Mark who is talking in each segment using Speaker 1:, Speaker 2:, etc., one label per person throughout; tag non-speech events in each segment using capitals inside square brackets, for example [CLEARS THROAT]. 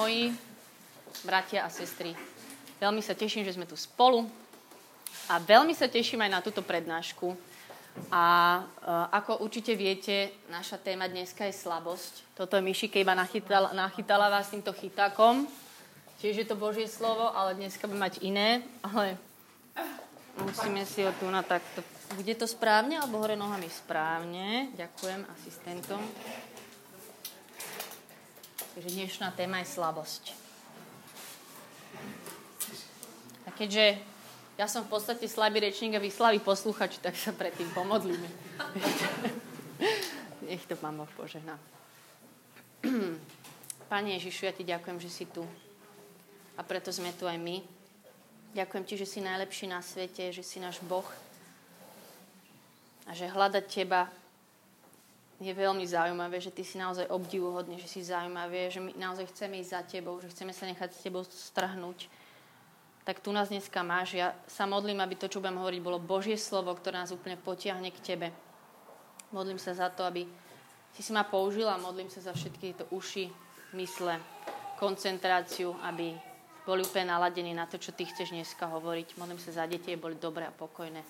Speaker 1: moji, bratia a sestry, veľmi sa teším, že sme tu spolu a veľmi sa teším aj na túto prednášku. A uh, ako určite viete, naša téma dneska je slabosť. Toto je Mišike iba nachytala, nachytala vás týmto chytákom. Tiež je to Božie slovo, ale dneska bude mať iné. Ale musíme si ho tu na takto... Bude to správne, alebo hore nohami správne? Ďakujem asistentom. Takže dnešná téma je slabosť. A keďže ja som v podstate slabý rečník a vy slabý posluchač, tak sa predtým pomodlíme. [LAUGHS] Nech to Boh požehná. [CLEARS THROAT] Pane Ježišu, ja ti ďakujem, že si tu a preto sme tu aj my. Ďakujem ti, že si najlepší na svete, že si náš Boh a že hľadať teba je veľmi zaujímavé, že ty si naozaj obdivuhodný, že si zaujímavé, že my naozaj chceme ísť za tebou, že chceme sa nechať s tebou strhnúť. Tak tu nás dneska máš. Ja sa modlím, aby to, čo budem hovoriť, bolo Božie slovo, ktoré nás úplne potiahne k tebe. Modlím sa za to, aby si si ma použila. Modlím sa za všetky tieto uši, mysle, koncentráciu, aby boli úplne naladení na to, čo ty chceš dneska hovoriť. Modlím sa za deti, boli dobré a pokojné.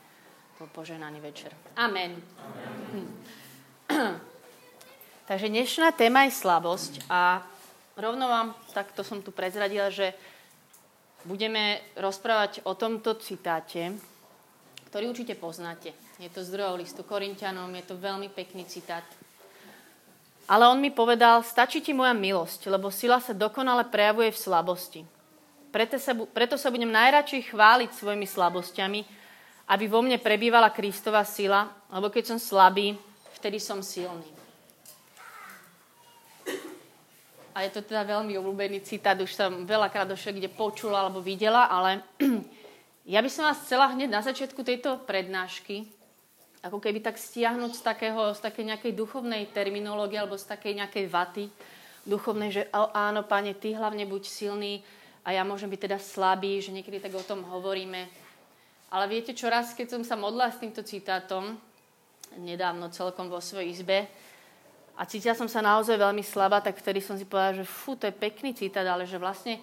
Speaker 1: To poženaný večer. Amen. Amen. [CLEARS THROAT] Takže dnešná téma je slabosť a rovno vám, takto som tu prezradila, že budeme rozprávať o tomto citáte, ktorý určite poznáte. Je to z druhého listu Korintianom, je to veľmi pekný citát. Ale on mi povedal, stačí ti moja milosť, lebo sila sa dokonale prejavuje v slabosti. Preto sa, preto sa budem najradšej chváliť svojimi slabosťami, aby vo mne prebývala Kristova sila, lebo keď som slabý, vtedy som silný. A je to teda veľmi obľúbený citát, už som veľakrát došiel, kde počula alebo videla, ale [CLEARS THROAT] ja by som vás chcela hneď na začiatku tejto prednášky ako keby tak stiahnuť z, takého, z takej nejakej duchovnej terminológie alebo z takej nejakej vaty duchovnej, že áno, pane, ty hlavne buď silný, a ja môžem byť teda slabý, že niekedy tak o tom hovoríme. Ale viete čo, raz, keď som sa modla s týmto citátom, nedávno celkom vo svojej izbe, a cítila som sa naozaj veľmi slabá, tak vtedy som si povedala, že fú, to je pekný citát, ale že vlastne,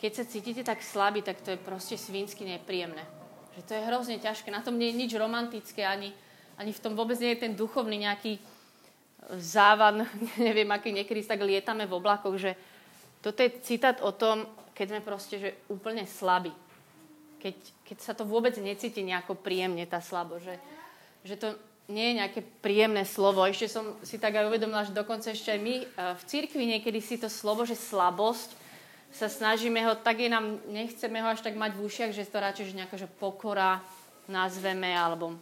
Speaker 1: keď sa cítite tak slabý, tak to je proste svinsky nepríjemné. Že to je hrozne ťažké. Na tom nie je nič romantické, ani, ani v tom vôbec nie je ten duchovný nejaký závan, [LAUGHS] neviem, aký niekedy tak lietame v oblakoch, že toto je citát o tom, keď sme proste že úplne slabí. Keď, keď sa to vôbec necíti nejako príjemne, tá slabo. Že, že to nie je nejaké príjemné slovo. Ešte som si tak aj uvedomila, že dokonca ešte aj my eh, v cirkvi niekedy si to slovo, že slabosť, sa snažíme ho, tak je nám, nechceme ho až tak mať v ušiach, že to radšej, že nejaká že pokora nazveme, alebo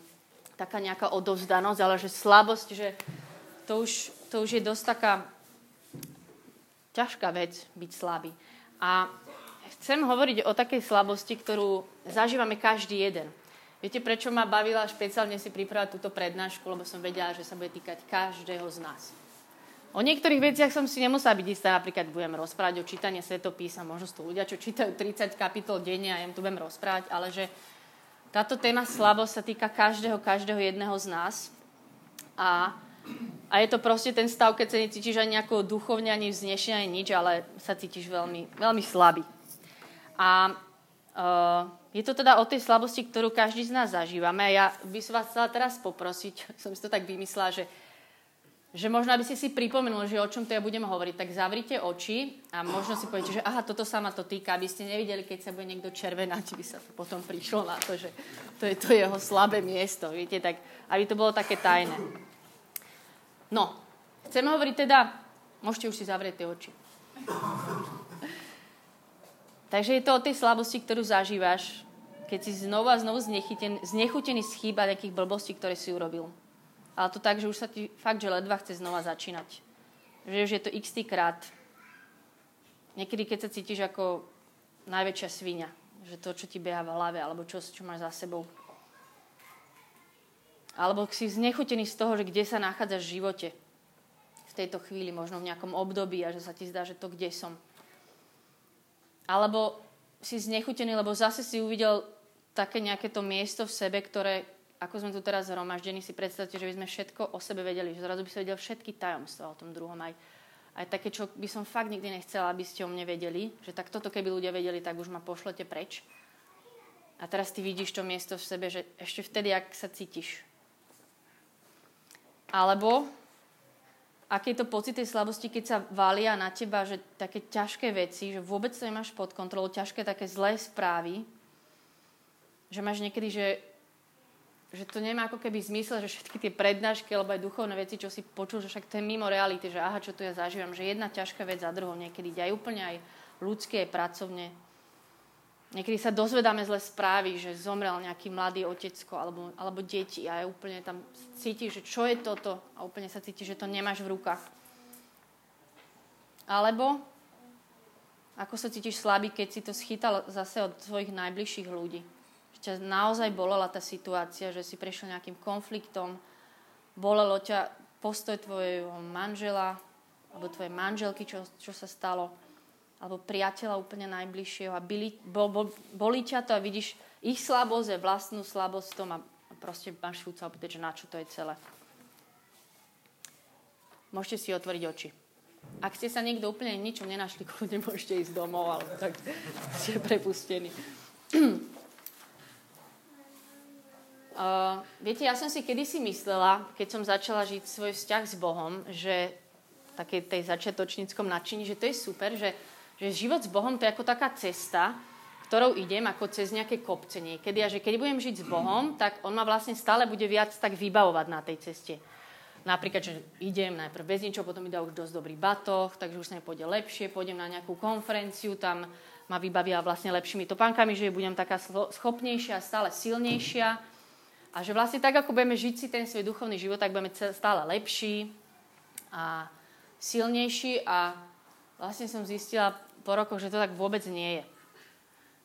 Speaker 1: taká nejaká odovzdanosť, ale že slabosť, že to už, to už je dosť taká ťažká vec byť slabý. A chcem hovoriť o takej slabosti, ktorú zažívame každý jeden. Viete, prečo ma bavila špeciálne si pripravať túto prednášku, lebo som vedela, že sa bude týkať každého z nás. O niektorých veciach som si nemusela byť istá, napríklad budem rozprávať o čítanie svetopísa, možno sú ľudia, čo čítajú 30 kapitol denne a ja tu budem rozprávať, ale že táto téma slabosť sa týka každého, každého jedného z nás. A a je to proste ten stav, keď sa necítiš ani nejako duchovne, ani vznešne, ani nič, ale sa cítiš veľmi, veľmi slabý. A uh, je to teda o tej slabosti, ktorú každý z nás zažívame. A ja by som vás chcela teraz poprosiť, [LAUGHS] som si to tak vymyslela, že, že možno, aby ste si pripomenuli, že o čom to ja budem hovoriť, tak zavrite oči a možno si poviete, že aha, toto sa ma to týka, aby ste nevideli, keď sa bude niekto červenať, [LAUGHS] by sa potom prišlo na to, že to je to jeho slabé miesto, viete, tak aby to bolo také tajné. No, chcem hovoriť teda, môžete už si zavrieť tie oči. [LAUGHS] Takže je to o tej slabosti, ktorú zažívaš, keď si znovu a znovu znechutený z chýba nejakých blbostí, ktoré si urobil. Ale to tak, že už sa ti fakt, že ledva chce znova začínať. Že už je to x krát. Niekedy, keď sa cítiš ako najväčšia svinia. Že to, čo ti beha v hlave, alebo čo, čo máš za sebou. Alebo si znechutený z toho, že kde sa nachádzaš v živote v tejto chvíli, možno v nejakom období a že sa ti zdá, že to kde som. Alebo si znechutený, lebo zase si uvidel také nejaké to miesto v sebe, ktoré ako sme tu teraz zhromaždení, si predstavte, že by sme všetko o sebe vedeli, že zrazu by som vedel všetky tajomstva o tom druhom, aj, aj také, čo by som fakt nikdy nechcela, aby ste o mne vedeli, že tak toto keby ľudia vedeli, tak už ma pošlete preč. A teraz ty vidíš to miesto v sebe, že ešte vtedy, ak sa cítiš. Alebo aké to pocit tej slabosti, keď sa valia na teba, že také ťažké veci, že vôbec to nemáš pod kontrolou, ťažké také zlé správy, že máš niekedy, že že to nemá ako keby zmysel, že všetky tie prednášky alebo aj duchovné veci, čo si počul, že však to je mimo reality, že aha, čo tu ja zažívam, že jedna ťažká vec za druhou niekedy aj úplne aj ľudské, aj pracovne. Niekedy sa dozvedáme zle správy, že zomrel nejaký mladý otecko alebo, alebo deti a aj úplne tam cítiš, že čo je toto a úplne sa cítiš, že to nemáš v rukách. Alebo ako sa cítiš slabý, keď si to schytal zase od svojich najbližších ľudí ťa naozaj bolela tá situácia, že si prešiel nejakým konfliktom, bolelo ťa postoj tvojho manžela alebo tvojej manželky, čo, čo sa stalo, alebo priateľa úplne najbližšieho a byli, bo, bo, bolí ťa to a vidíš ich slabosť a vlastnú slabosť v tom a proste máš chuť opýtať, že na čo to je celé. Môžete si otvoriť oči. Ak ste sa niekto úplne ničom nenašli, [LAUGHS] kľudne môžete ísť domov, ale tak ste prepustení. [CLEARS THROAT] Uh, viete, ja som si kedysi myslela, keď som začala žiť svoj vzťah s Bohom, že také tej začiatočníckom nadšení, že to je super, že, že život s Bohom to je ako taká cesta, ktorou idem ako cez nejaké kopce niekedy a že keď budem žiť s Bohom, tak on ma vlastne stále bude viac tak vybavovať na tej ceste. Napríklad, že idem najprv bez ničoho, potom mi dá už dosť dobrý batoh, takže už sa mi pôjde lepšie, pôjdem na nejakú konferenciu, tam ma vybavia vlastne lepšími topánkami, že budem taká schopnejšia, stále silnejšia a že vlastne tak, ako budeme žiť si ten svoj duchovný život, tak budeme stále lepší a silnejší a vlastne som zistila po rokoch, že to tak vôbec nie je.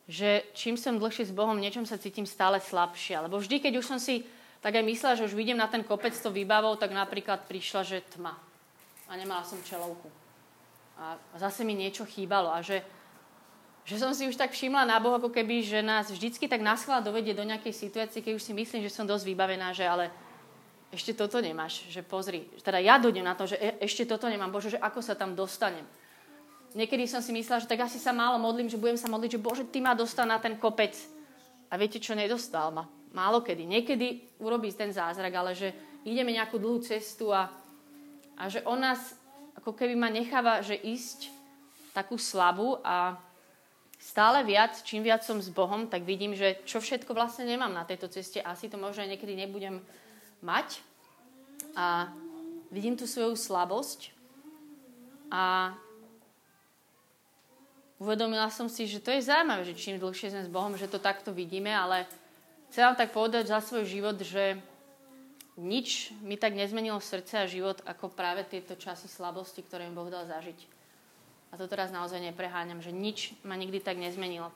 Speaker 1: Že čím som dlhšie s Bohom, niečom sa cítim stále slabšie. Lebo vždy, keď už som si tak aj myslela, že už vidím na ten kopec to výbavou, tak napríklad prišla, že tma. A nemala som čelovku. A zase mi niečo chýbalo. A že že som si už tak všimla na Bohu, ako keby, že nás vždycky tak naschvál dovedie do nejakej situácie, keď už si myslím, že som dosť vybavená, že ale ešte toto nemáš, že pozri, teda ja dojdem na to, že e, ešte toto nemám, Bože, že ako sa tam dostanem. Niekedy som si myslela, že tak asi sa málo modlím, že budem sa modliť, že Bože, Ty ma dostal na ten kopec. A viete, čo nedostal ma? Málo kedy. Niekedy urobí ten zázrak, ale že ideme nejakú dlhú cestu a, a že on nás ako keby ma necháva, že ísť takú slabu a stále viac, čím viac som s Bohom, tak vidím, že čo všetko vlastne nemám na tejto ceste. Asi to možno aj niekedy nebudem mať. A vidím tú svoju slabosť. A uvedomila som si, že to je zaujímavé, že čím dlhšie sme s Bohom, že to takto vidíme, ale chcem vám tak povedať za svoj život, že nič mi tak nezmenilo srdce a život, ako práve tieto časy slabosti, ktoré mi Boh dal zažiť. A to teraz naozaj nepreháňam, že nič ma nikdy tak nezmenilo.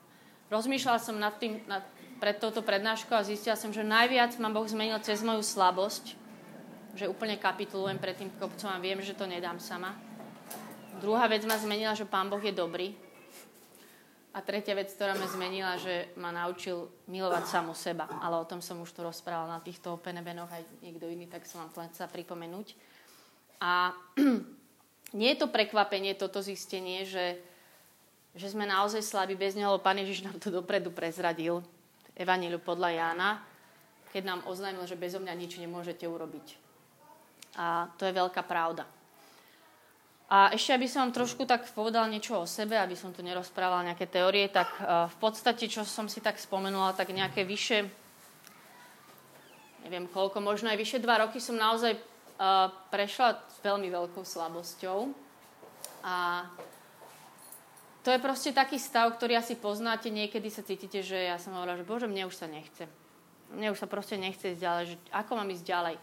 Speaker 1: Rozmýšľala som nad tým, nad, pred touto prednáškou a zistila som, že najviac ma Boh zmenil cez moju slabosť, že úplne kapitulujem pred tým kopcom a viem, že to nedám sama. Druhá vec ma zmenila, že Pán Boh je dobrý. A tretia vec, ktorá ma zmenila, že ma naučil milovať samu seba. Ale o tom som už tu rozprávala na týchto penebenoch aj niekto iný, tak som vám chcela pripomenúť. A [CLEARS THROAT] nie je to prekvapenie, toto zistenie, že, že sme naozaj slabí bez neho, Pán Ježiš nám to dopredu prezradil, Evaníliu podľa Jána, keď nám oznámil, že bezo mňa nič nemôžete urobiť. A to je veľká pravda. A ešte, aby som vám trošku tak povedal niečo o sebe, aby som tu nerozprávala nejaké teórie, tak v podstate, čo som si tak spomenula, tak nejaké vyše, neviem koľko, možno aj vyše dva roky som naozaj prešla s veľmi veľkou slabosťou. A to je proste taký stav, ktorý asi poznáte. Niekedy sa cítite, že ja som hovorila, že bože, mne už sa nechce. Mne už sa proste nechce ísť ďalej. Že ako mám ísť ďalej?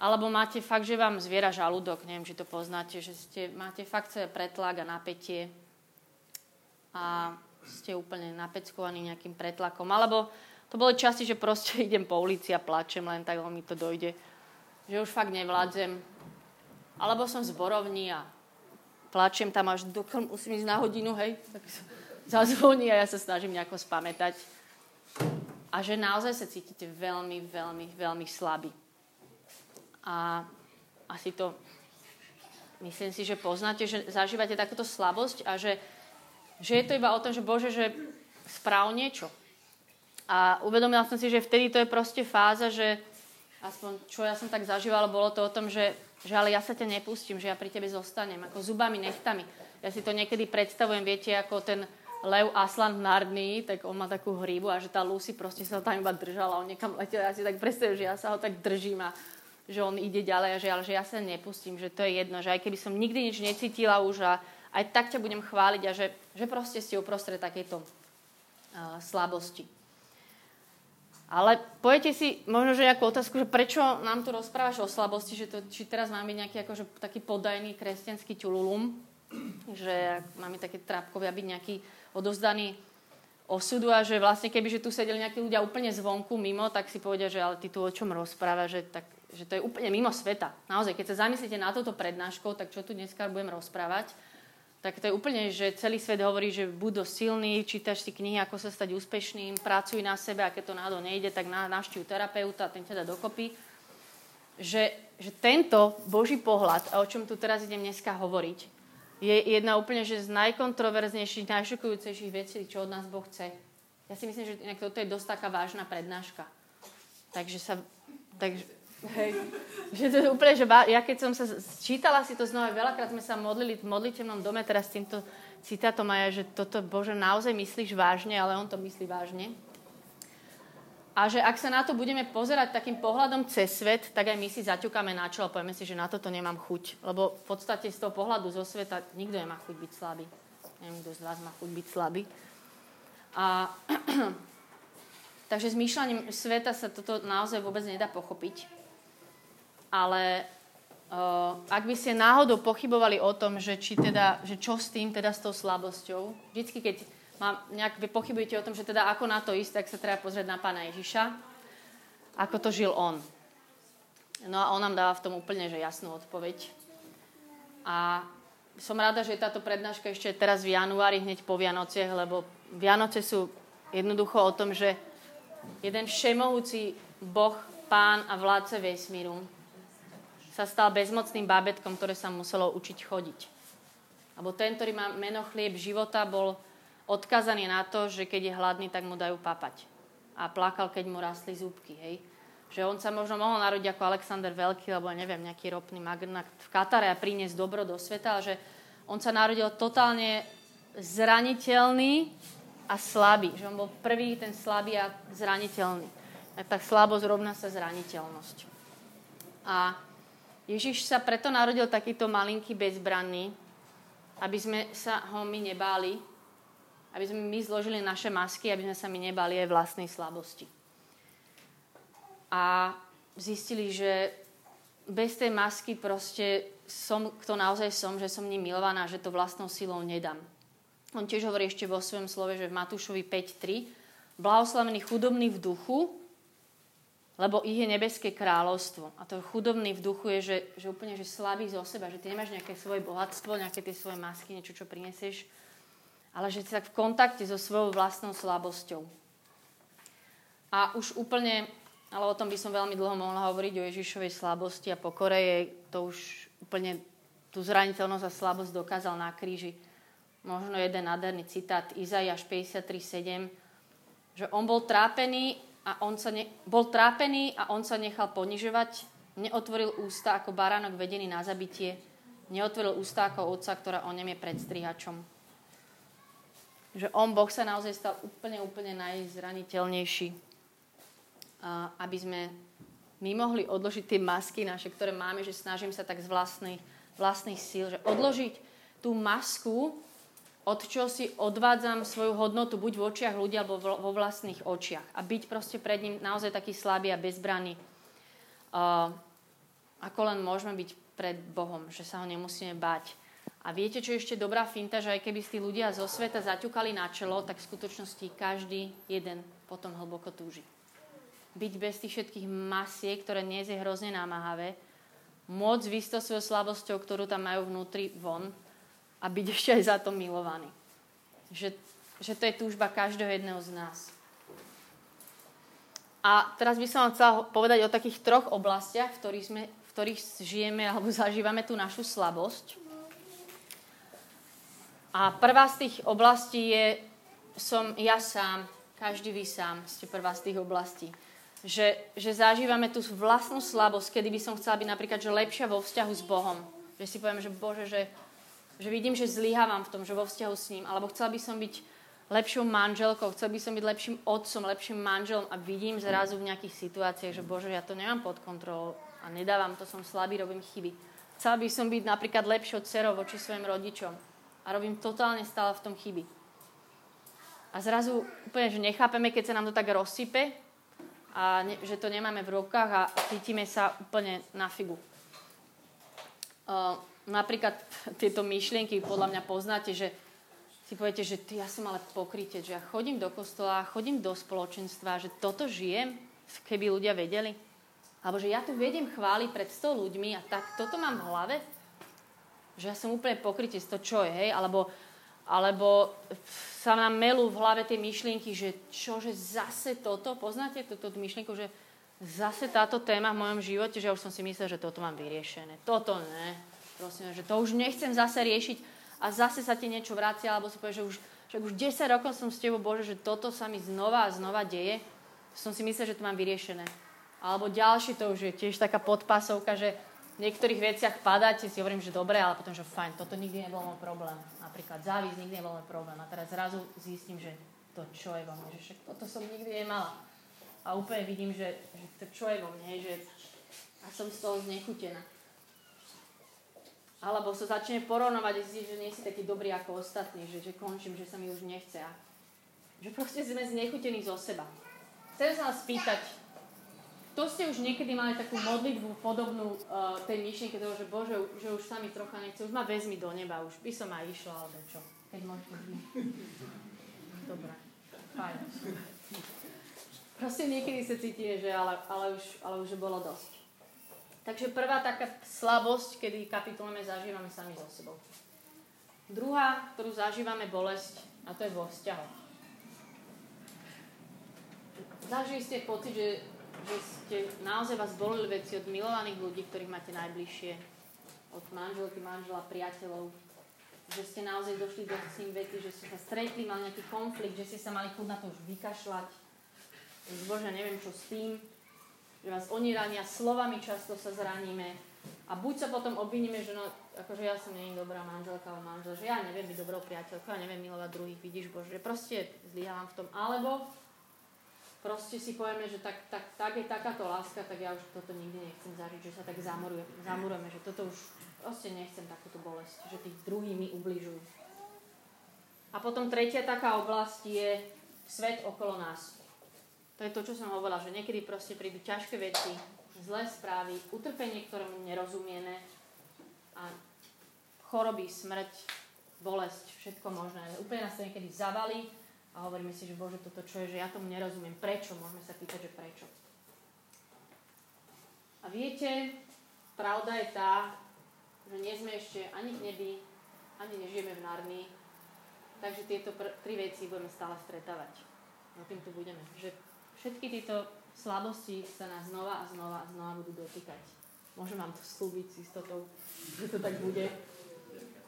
Speaker 1: Alebo máte fakt, že vám zviera žalúdok, neviem, či to poznáte, že ste, máte fakt celé pretlak a napätie a ste úplne napeckovaní nejakým pretlakom. Alebo to boli časti, že proste [LAUGHS] idem po ulici a plačem, len tak mi to dojde že už fakt nevládzem. Alebo som zborovní a plačem tam až do musím ísť na hodinu, hej, tak [LAUGHS] zazvoní a ja sa snažím nejako spamätať. a že naozaj sa cítite veľmi, veľmi, veľmi slabí. A asi to myslím si, že poznáte, že zažívate takúto slabosť a že, že je to iba o tom, že Bože, že správ niečo. A uvedomila som si, že vtedy to je proste fáza, že aspoň čo ja som tak zažívala, bolo to o tom, že, že ale ja sa ťa nepustím, že ja pri tebe zostanem, ako zubami, nechtami. Ja si to niekedy predstavujem, viete, ako ten Lev Aslan v tak on má takú hríbu a že tá Lucy proste sa tam iba držala, on niekam letel, ja si tak predstavím, že ja sa ho tak držím a že on ide ďalej a že, ale že ja sa nepustím, že to je jedno, že aj keby som nikdy nič necítila už a aj tak ťa budem chváliť a že, že proste ste uprostred takéto uh, slabosti. Ale pojete si možno, že nejakú otázku, že prečo nám tu rozprávaš o slabosti, že to, či teraz máme nejaký akože, taký podajný kresťanský ťululum, že máme také trápkovia byť nejaký odozdaný osudu a že vlastne keby, že tu sedeli nejakí ľudia úplne zvonku, mimo, tak si povedia, že ale ty tu o čom rozpráva, že tak že to je úplne mimo sveta. Naozaj, keď sa zamyslíte na toto prednáškou, tak čo tu dneska budem rozprávať, tak to je úplne, že celý svet hovorí, že buď silný, čítaš si knihy, ako sa stať úspešným, pracuj na sebe a keď to náhodou nejde, tak navštív terapeuta, ten ťa dá dokopy. Že, že tento Boží pohľad, a o čom tu teraz idem dneska hovoriť, je jedna úplne že z najkontroverznejších, najšokujúcejších vecí, čo od nás Boh chce. Ja si myslím, že toto je dosť taká vážna prednáška. Takže sa, takže, Hej. Že to je úplne, že ja keď som sa čítala si to znova, veľakrát sme sa modlili v modlitevnom dome teraz s týmto citátom aj, že toto, Bože, naozaj myslíš vážne, ale on to myslí vážne. A že ak sa na to budeme pozerať takým pohľadom cez svet, tak aj my si zaťukáme na čelo a povieme si, že na toto nemám chuť. Lebo v podstate z toho pohľadu zo sveta nikto nemá chuť byť slabý. Neviem, kto z vás má chuť byť slabý. A [CLEARS THROAT] takže s myšľaním sveta sa toto naozaj vôbec nedá pochopiť ale uh, ak by ste náhodou pochybovali o tom, že, či teda, že čo s tým, teda s tou slabosťou, vždycky, keď má, nejak vy pochybujete o tom, že teda ako na to ísť, tak sa treba pozrieť na pána Ježiša, ako to žil on. No a on nám dáva v tom úplne že jasnú odpoveď. A som rada, že táto prednáška ešte teraz v januári, hneď po Vianociach, lebo Vianoce sú jednoducho o tom, že jeden všemohúci Boh, Pán a vládce vesmíru sa stal bezmocným bábetkom, ktoré sa muselo učiť chodiť. Alebo ten, ktorý má meno chlieb života, bol odkazaný na to, že keď je hladný, tak mu dajú papať. A plakal, keď mu rastli zúbky. Hej. Že on sa možno mohol narodiť ako Alexander Veľký, alebo neviem, nejaký ropný magnát v Katare a priniesť dobro do sveta, ale že on sa narodil totálne zraniteľný a slabý. Že on bol prvý, ten slabý a zraniteľný. A tak slabosť rovná sa zraniteľnosť. A Ježiš sa preto narodil takýto malinký bezbranný, aby sme sa ho my nebáli, aby sme my zložili naše masky, aby sme sa my nebáli aj vlastnej slabosti. A zistili, že bez tej masky proste som, kto naozaj som, že som ním milovaná, že to vlastnou silou nedám. On tiež hovorí ešte vo svojom slove, že v Matúšovi 5.3 blahoslavený chudobný v duchu, lebo ich je nebeské kráľovstvo. A to chudobný v duchu je, že, že úplne že slabý zo seba, že ty nemáš nejaké svoje bohatstvo, nejaké tie svoje masky, niečo, čo prinesieš, ale že si tak v kontakte so svojou vlastnou slabosťou. A už úplne, ale o tom by som veľmi dlho mohla hovoriť, o Ježišovej slabosti a pokore, je to už úplne tú zraniteľnosť a slabosť dokázal na kríži. Možno jeden nádherný citát Izaiáš 53.7, že on bol trápený a on sa ne, bol trápený a on sa nechal ponižovať, neotvoril ústa ako baránok vedený na zabitie, neotvoril ústa ako otca, ktorá o ňom je predstrihačom. Že on, Boh, sa naozaj stal úplne, úplne najzraniteľnejší, aby sme my mohli odložiť tie masky naše, ktoré máme, že snažím sa tak z vlastnej, vlastných síl, že odložiť tú masku, od čo si odvádzam svoju hodnotu buď v očiach ľudí alebo vo vlastných očiach. A byť proste pred ním naozaj taký slabý a bezbranný. Uh, ako len môžeme byť pred Bohom, že sa ho nemusíme báť. A viete, čo je ešte dobrá finta, že aj keby tí ľudia zo sveta zaťukali na čelo, tak v skutočnosti každý jeden potom hlboko túži. Byť bez tých všetkých masiek, ktoré dnes je hrozne námahavé, môcť vysto svojou slabosťou, ktorú tam majú vnútri von, a byť ešte aj za to milovaný. Že, že to je túžba každého jedného z nás. A teraz by som vám chcela povedať o takých troch oblastiach, v ktorých, sme, v ktorých žijeme alebo [LAUGHS] zažívame tú našu slabosť. A prvá z tých oblastí je, som ja sám, každý vy sám ste prvá z tých oblastí. Že, že zažívame tú vlastnú slabosť, kedy by som chcela byť napríklad že lepšia vo vzťahu s Bohom. Že si poviem, že Bože, že, že vidím, že zlyhávam v tom, že vo vzťahu s ním. Alebo chcela by som byť lepšou manželkou, chcel by som byť lepším otcom, lepším manželom a vidím zrazu v nejakých situáciách, že Bože, ja to nemám pod kontrolou a nedávam to, som slabý, robím chyby. Chcela by som byť napríklad lepšou dcerou voči svojim rodičom a robím totálne stále v tom chyby. A zrazu úplne, že nechápeme, keď sa nám to tak rozsype a ne, že to nemáme v rukách a cítime sa úplne na figu. Uh, napríklad tieto myšlienky podľa mňa poznáte, že si poviete, že ty, ja som ale pokrytec, že ja chodím do kostola, chodím do spoločenstva, že toto žijem, keby ľudia vedeli. Alebo že ja tu vediem chváliť pred 100 ľuďmi a tak toto mám v hlave. Že ja som úplne pokrytec, to čo je, hej? Alebo, alebo sa nám melú v hlave tie myšlienky, že čo, že zase toto, poznáte túto myšlienku, že zase táto téma v mojom živote, že ja už som si myslel, že toto mám vyriešené. Toto ne. Prosím, že to už nechcem zase riešiť a zase sa ti niečo vracia, alebo si povieš, že už, že už 10 rokov som s tebou, Bože, že toto sa mi znova a znova deje. Som si myslel, že to mám vyriešené. Alebo ďalší to už je tiež taká podpasovka, že v niektorých veciach padáte, si hovorím, že dobre, ale potom, že fajn, toto nikdy nebol môj problém. Napríklad závisť nikdy nebol môj problém. A teraz zrazu zistím, že to čo je vo mne, že však toto som nikdy nemala. A úplne vidím, že, že to čo je vo mne, že a som z toho znechutená. Alebo sa začne zistí, že nie si taký dobrý ako ostatní, že, že končím, že sa mi už nechce. A že proste sme znechutení zo seba. Chcem sa vás spýtať, to ste už niekedy mali takú modlitbu podobnú uh, tej myšlienke toho, že Bože, že už sa mi trocha nechce, už ma vezmi do neba, už by som aj išla, alebo čo. Keď môžete Dobre, fajn. Proste niekedy sa cítime, že ale, ale, už, ale už bolo dosť. Takže prvá taká slabosť, kedy kapitulujeme, zažívame sami so sebou. Druhá, ktorú zažívame bolesť, a to je vo vzťahu. Zažili ste pocit, že, že ste naozaj vás bolili veci od milovaných ľudí, ktorých máte najbližšie, od manželky, manžela, priateľov, že ste naozaj došli do tým veci, že ste sa stretli, mali nejaký konflikt, že ste sa mali chud na to už vykašľať. Bože, neviem čo s tým že vás oni rania, slovami často sa zraníme a buď sa potom obviníme, že no, akože ja som nie dobrá manželka alebo manžel, že ja neviem byť dobrou priateľkou, ja neviem milovať druhých, vidíš Bože, že proste zlyhávam v tom. Alebo proste si povieme, že tak, tak, tak je takáto láska, tak ja už toto nikdy nechcem zažiť, že sa tak zamuruje, zamurujeme, že toto už proste nechcem takúto bolesť, že tých druhých mi ubližujú. A potom tretia taká oblasť je svet okolo nás. To je to, čo som hovorila, že niekedy proste prídu ťažké veci, zlé správy, utrpenie, ktorému nerozumieme a choroby, smrť, bolesť, všetko možné. Úplne nás to niekedy zavali a hovoríme si, že Bože, toto čo je, že ja tomu nerozumiem. Prečo? Môžeme sa pýtať, že prečo. A viete, pravda je tá, že nie sme ešte ani v nebi, ani nežijeme v Narnii, takže tieto pr- tri veci budeme stále stretávať. No tým tu budeme. Že všetky tieto slabosti sa nás znova a znova a znova budú dotýkať. Môžem vám to slúbiť s istotou, že to tak bude.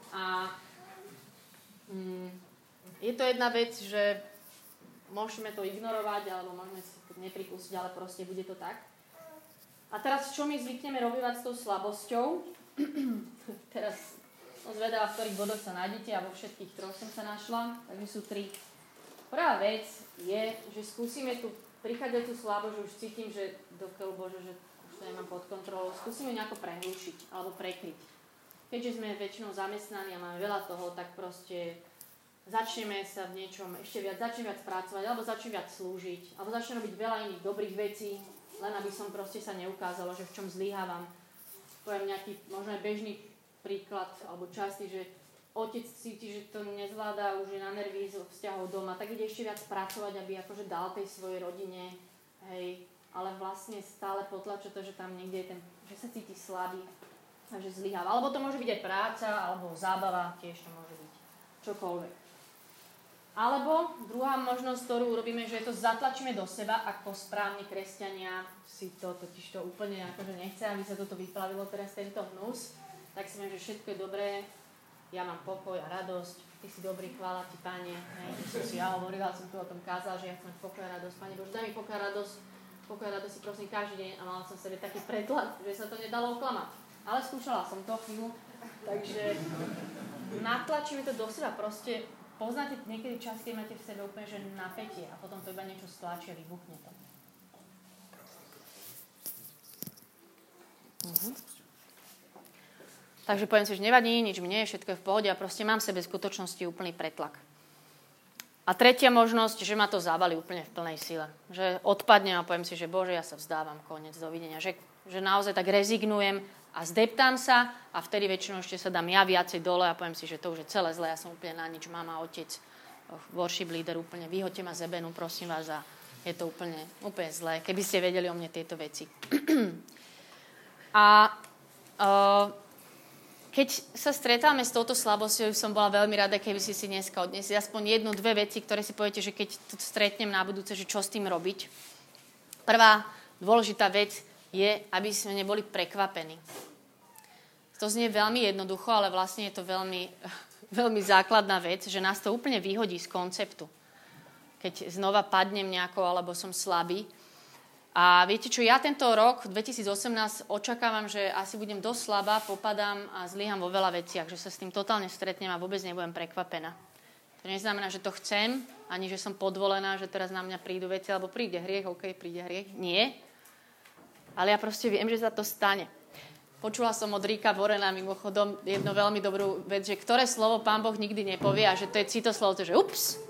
Speaker 1: A mm, je to jedna vec, že môžeme to ignorovať, alebo môžeme si to nepripustiť, ale proste bude to tak. A teraz, čo my zvykneme robiť s tou slabosťou? [CLEARS THROAT] teraz som zvedavá, v ktorých bodoch sa nájdete a vo všetkých troch som sa našla, takže sú tri. Prvá vec je, že skúsime tú prichádzajúcu slabo, že už cítim, že dokiaľ Bože, že už to nemám pod kontrolou, skúsim ju nejako prehlušiť alebo prekryť. Keďže sme väčšinou zamestnaní a máme veľa toho, tak proste začneme sa v niečom ešte viac, začnem viac pracovať, alebo začnem viac slúžiť, alebo začnem robiť veľa iných dobrých vecí, len aby som proste sa neukázalo, že v čom zlyhávam. Poviem nejaký možno aj bežný príklad, alebo častý, že otec cíti, že to nezvláda, už je na nervy zo vzťahov doma, tak ide ešte viac pracovať, aby akože dal tej svojej rodine, hej, ale vlastne stále potlača to, že tam niekde je ten, že sa cíti slabý a že zlyháva. Alebo to môže byť aj práca, alebo zábava, tiež to môže byť čokoľvek. Alebo druhá možnosť, ktorú urobíme, že to zatlačíme do seba, ako správni kresťania si to totiž to úplne akože nechce, aby sa toto vyplavilo teraz tento hnus, tak si že všetko je dobré, ja mám pokoj a radosť, ty si dobrý, chvála ti, Pane. Hej, som si ja hovorila, som tu o tom kázal, že ja chcem pokoj a radosť. Pane Bože, daj mi pokoj a radosť, pokoj a radosť si prosím každý deň a mala som sebe taký pretlak, že sa to nedalo oklamať. Ale skúšala som to chvíľu, takže natlačíme to do seba, proste poznáte niekedy čas, keď máte v sebe úplne že napätie a potom to iba niečo stlačí a vybuchne to. Uh-huh. Takže poviem si, že nevadí, nič mi nie je, všetko je v pohode a proste mám v sebe v skutočnosti úplný pretlak. A tretia možnosť, že ma to zavali úplne v plnej sile. Že odpadnem a poviem si, že Bože, ja sa vzdávam, koniec, dovidenia. Že, že naozaj tak rezignujem a zdeptám sa a vtedy väčšinou ešte sa dám ja viacej dole a poviem si, že to už je celé zlé, ja som úplne na nič, mama, otec, worship leader, úplne vyhoďte ma z ebenu, prosím vás a je to úplne, úplne zlé, keby ste vedeli o mne tieto veci. [CLEARS THROAT] a uh, keď sa stretáme s touto slabosťou, som bola veľmi rada, keby si si dneska odnesli aspoň jednu, dve veci, ktoré si poviete, že keď to stretnem na budúce, že čo s tým robiť. Prvá dôležitá vec je, aby sme neboli prekvapení. To znie veľmi jednoducho, ale vlastne je to veľmi, [LAUGHS] veľmi základná vec, že nás to úplne vyhodí z konceptu. Keď znova padnem nejako, alebo som slabý. A viete čo, ja tento rok, 2018, očakávam, že asi budem dosť slabá, popadám a zlyham vo veľa veciach, že sa s tým totálne stretnem a vôbec nebudem prekvapená. To neznamená, že to chcem, ani že som podvolená, že teraz na mňa prídu veci, alebo príde hriech, OK, príde hriech. Nie, ale ja proste viem, že sa to stane. Počula som od Ríka Vorena mimochodom jednu veľmi dobrú vec, že ktoré slovo pán Boh nikdy nepovie a že to je citoslovo, to, že ups,